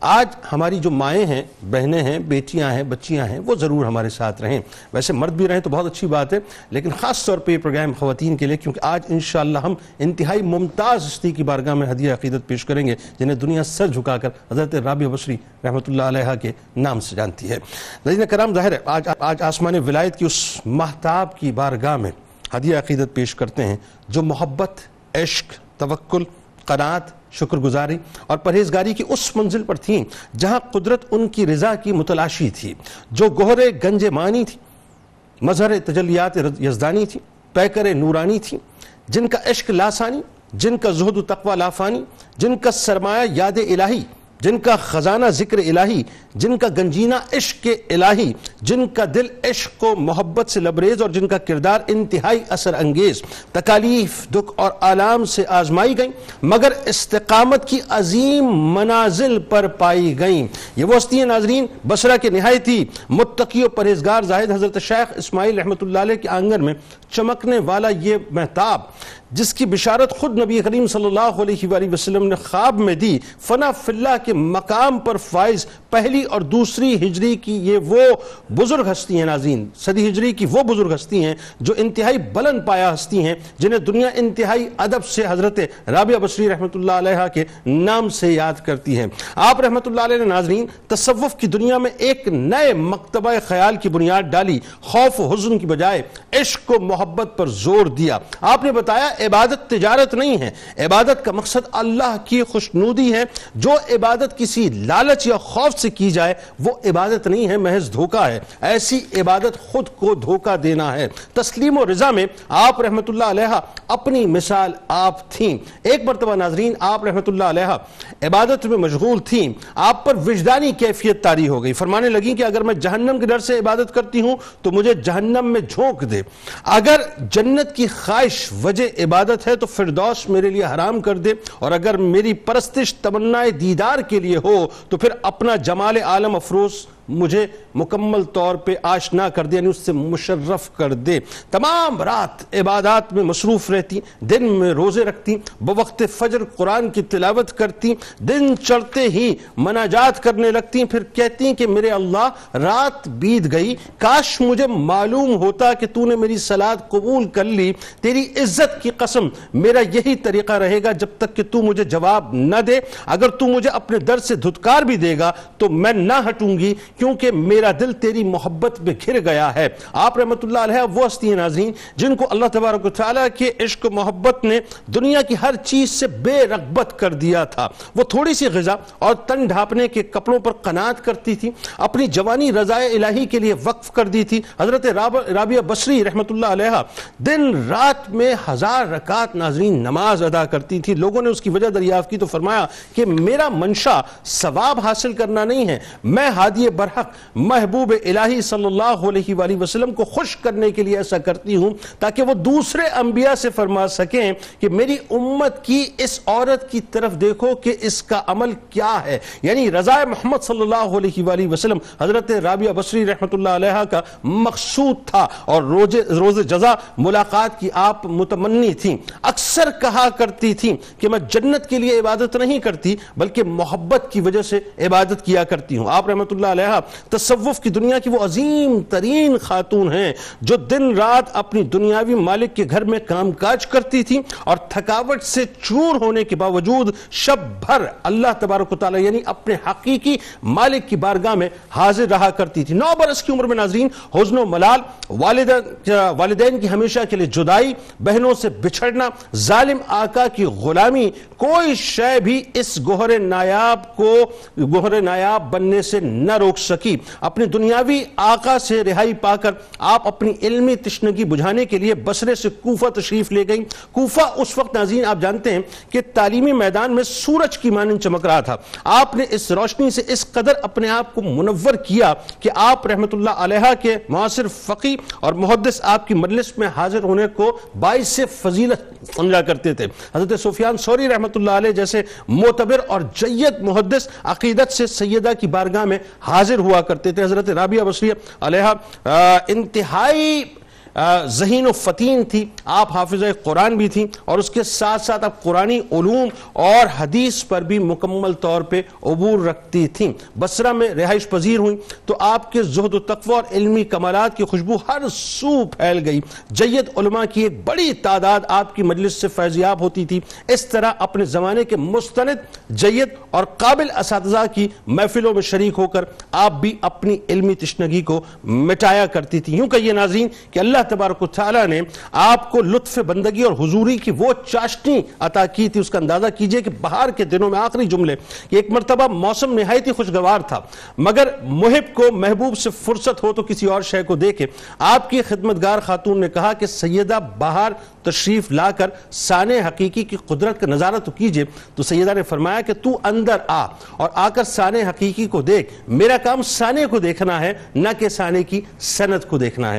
آج ہماری جو مائیں ہیں، بہنیں ہیں، بیٹیاں ہیں، بچیاں ہیں، وہ ضرور ہمارے ساتھ رہیں۔ ویسے مرد بھی رہیں تو بہت اچھی بات ہے، لیکن خاص طور پہ یہ پروگرام خواتین کے لیے، کیونکہ آج انشاءاللہ ہم انتہائی ممتاز ہستی کی بارگاہ میں ہدیہ عقیدت پیش کریں گے، جنہیں دنیا سر جھکا کر حضرت رابع بصری رحمۃ اللہ علیہ کے نام سے جانتی ہے۔ نظین کرام، ظاہر ہے، آج آج آسمان ولایت کی اس محتاب کی بارگاہ میں ہدیہ عقیدت پیش کرتے ہیں، جو محبت، عشق، توکل قناعت شکر گزاری اور پرہیزگاری کی اس منزل پر تھیں جہاں قدرت ان کی رضا کی متلاشی تھی، جو گہرے گنج مانی تھی، مظہر تجلیات یزدانی تھی، پیکر نورانی تھی، جن کا عشق لاسانی، جن کا زہد و تقوی لافانی، جن کا سرمایہ یاد الہی جن کا خزانہ ذکر الہی، جن کا گنجینہ عشق الہی، جن کا دل عشق و محبت سے لبریز اور جن کا کردار انتہائی اثر انگیز، تکالیف، دکھ اور آلام سے آزمائی گئیں، مگر استقامت کی عظیم منازل پر پائی گئیں۔ یہ وہ ہستی ناظرین بسرہ کے نہایتی متقی و پرہیزگار زاہد حضرت شیخ اسماعیل رحمۃ اللہ علیہ کے آنگن میں چمکنے والا یہ محتاب، جس کی بشارت خود نبی کریم صلی اللہ علیہ وآلہ وسلم نے خواب میں دی، فنا فی اللہ کے مقام پر فائز پہلی اور دوسری ہجری کی یہ وہ بزرگ ہستی ہیں ناظرین۔ صدی ہجری کی وہ بزرگ ہستی ہیں جو انتہائی بلند پایا ہستی ہیں، جنہیں دنیا انتہائی ادب سے حضرت رابعہ بصری رحمۃ اللہ علیہ کے نام سے یاد کرتی ہیں۔ آپ رحمۃ اللہ علیہ نے ناظرین، تصوف کی دنیا میں ایک نئے مکتبہ خیال کی بنیاد ڈالی، خوف و حزن کی بجائے عشق و محبت پر زور دیا۔ آپ نے بتایا، عبادت تجارت نہیں ہے۔ عبادت کا مقصد اللہ کی خوشنودی ہے۔ جو عبادت عبادت کسی لالچ یا خوف سے کی جائے، وہ عبادت نہیں ہے، محض دھوکہ ہے۔ ایسی عبادت خود کو دھوکہ دینا ہے۔ تسلیم و رضا میں آپ رحمت اللہ علیہ اپنی مثال آپ تھیں۔ ایک مرتبہ ناظرین، آپ رحمت اللہ علیہ عبادت میں مشغول تھیں۔ آپ پر وجدانی کیفیت تاری ہو گئی۔ فرمانے لگیں کہ اگر میں جہنم کے ڈر سے عبادت کرتی ہوں تو مجھے جہنم میں جھونک دے۔ اگر جنت کی خواہش وجہ عبادت ہے تو فردوس میرے لیے حرام کر دے۔ اور اگر میری پرستش تمنا دیدار کے لیے ہو تو پھر اپنا جمال عالم افروز مجھے مکمل طور پہ آشنا کر دے یعنی اس سے مشرف کر دے۔ تمام رات عبادات میں مصروف رہتی، دن میں روزے رکھتی، بوقت فجر قرآن کی تلاوت کرتی، دن چڑھتے ہی مناجات کرنے لگتی، پھر کہتی کہ میرے اللہ، رات بیت گئی، کاش مجھے معلوم ہوتا کہ تو نے میری سلاد قبول کر لی، تیری عزت کی قسم، میرا یہی طریقہ رہے گا جب تک کہ تو مجھے جواب نہ دے۔ اگر تو مجھے اپنے در سے دھتکار بھی دے گا، تو میں نہ ہٹوں گی کیونکہ میرا دل تیری محبت میں گھر گیا ہے۔ آپ رحمت اللہ علیہ وہ ہستی ہیں ناظرین جن کو اللہ تبارک و تعالیٰ کے عشق و محبت نے دنیا کی ہر چیز سے بے رغبت کر دیا تھا۔ وہ تھوڑی سی غذا اور تن ڈھاپنے کے کپڑوں پر قناعت کرتی تھی، اپنی جوانی رضائے الہی کے لیے وقف کر دی تھی۔ حضرت رابعہ بصری رحمت اللہ علیہ دن رات میں ہزار رکعت ناظرین نماز ادا کرتی تھی۔ لوگوں نے اس کی وجہ دریافت کی تو فرمایا کہ میرا منشا ثواب حاصل کرنا نہیں ہے، میں ہادی بر برحق محبوب الہی صلی اللہ علیہ وآلہ وسلم کو خوش کرنے کے لیے ایسا کرتی ہوں تاکہ وہ دوسرے انبیاء سے فرما سکیں کہ میری امت کی اس عورت کی طرف دیکھو کہ اس کا عمل کیا ہے۔ یعنی رضا محمد صلی اللہ علیہ وآلہ وسلم، حضرت رابعہ بصری رحمت اللہ علیہ کا مقصود تھا اور روز روز جزا ملاقات کی آپ متمنی تھیں۔ اکثر کہا کرتی تھیں کہ میں جنت کے لیے عبادت نہیں کرتی، بلکہ محبت کی وجہ سے عبادت کیا کرتی ہوں۔ آپ رحمت اللہ علیہ تصوف کی دنیا کی وہ عظیم ترین خاتون ہیں جو دن رات اپنی دنیاوی مالک کے گھر میں کام کاج کرتی تھی اور تھکاوٹ سے چور ہونے کے باوجود شب بھر اللہ تبارک و تعالی یعنی اپنے حقیقی مالک کی بارگاہ میں حاضر رہا کرتی تھی۔ نو برس کی عمر میں ناظرین حزن و ملال والدین کی ہمیشہ کے لیے جدائی، بہنوں سے بچھڑنا، ظالم آقا کی غلامی، کوئی شے بھی اس گوھر نایاب کو گوھر نایاب بننے سے نہ روک سکی اپنی دنیاوی آقا سے رہائی پا کر آپ اپنی علمی تشنگی بجھانے کے لیے بسرے سے کوفہ تشریف لے گئیں۔ کوفہ اس وقت ناظرین آپ جانتے ہیں کہ تعلیمی میدان میں سورج کی مانند چمک رہا تھا۔ آپ نے اس روشنی سے اس قدر اپنے آپ کو منور کیا کہ آپ رحمت اللہ علیہ کے معاصر فقی اور محدث آپ کی مجلس میں حاضر ہونے کو باعث سے فضیلت سمجھا کرتے تھے۔ حضرت سفیان سوری رحمت اللہ علیہ جیسے معتبر اور جید محدث عقیدت سے سیدہ کی بارگاہ میں حاضر ہوا کرتے تھے حضرت رابعہ بصری علیہ انتہائی ذہین و فتین تھی، آپ حافظ قرآن بھی تھیں، اور اس کے ساتھ ساتھ آپ قرآنی علوم اور حدیث پر بھی مکمل طور پہ عبور رکھتی تھیں۔ بسرہ میں رہائش پذیر ہوئیں، تو آپ کے زہد و تقوی اور علمی کمالات کی خوشبو ہر سو پھیل گئی۔ جید علماء کی ایک بڑی تعداد آپ کی مجلس سے فیضیاب ہوتی تھی۔ اس طرح اپنے زمانے کے مستند جید اور قابل اساتذہ کی محفلوں میں شریک ہو کر آپ بھی اپنی علمی تشنگی کو مٹایا کرتی تھی یوں کہ یہ ناظرین کہ اللہ اللہ تبارک و تعالیٰ نے آپ کو لطف بندگی اور حضوری کی وہ چاشنی عطا کی تھی، اس کا اندازہ کیجیے کہ بہار کے دنوں میں آخری جملے کہ ایک مرتبہ موسم نہایت ہی خوشگوار تھا۔ مگر محب کو محبوب سے فرصت ہو تو کسی اور شے کو دیکھے۔ آپ کی خدمتگار خاتون نے کہا کہ سیدہ بہار تشریف لا کر سانے حقیقی کی قدرت کا نظارہ تو کیجیے۔ تو سیدہ نے فرمایا کہ تو اندر آ اور آ کر سانے حقیقی کو دیکھ۔ میرا کام سانے کو دیکھنا ہے، نہ کہ سانے کی سنت کو دیکھنا ہے۔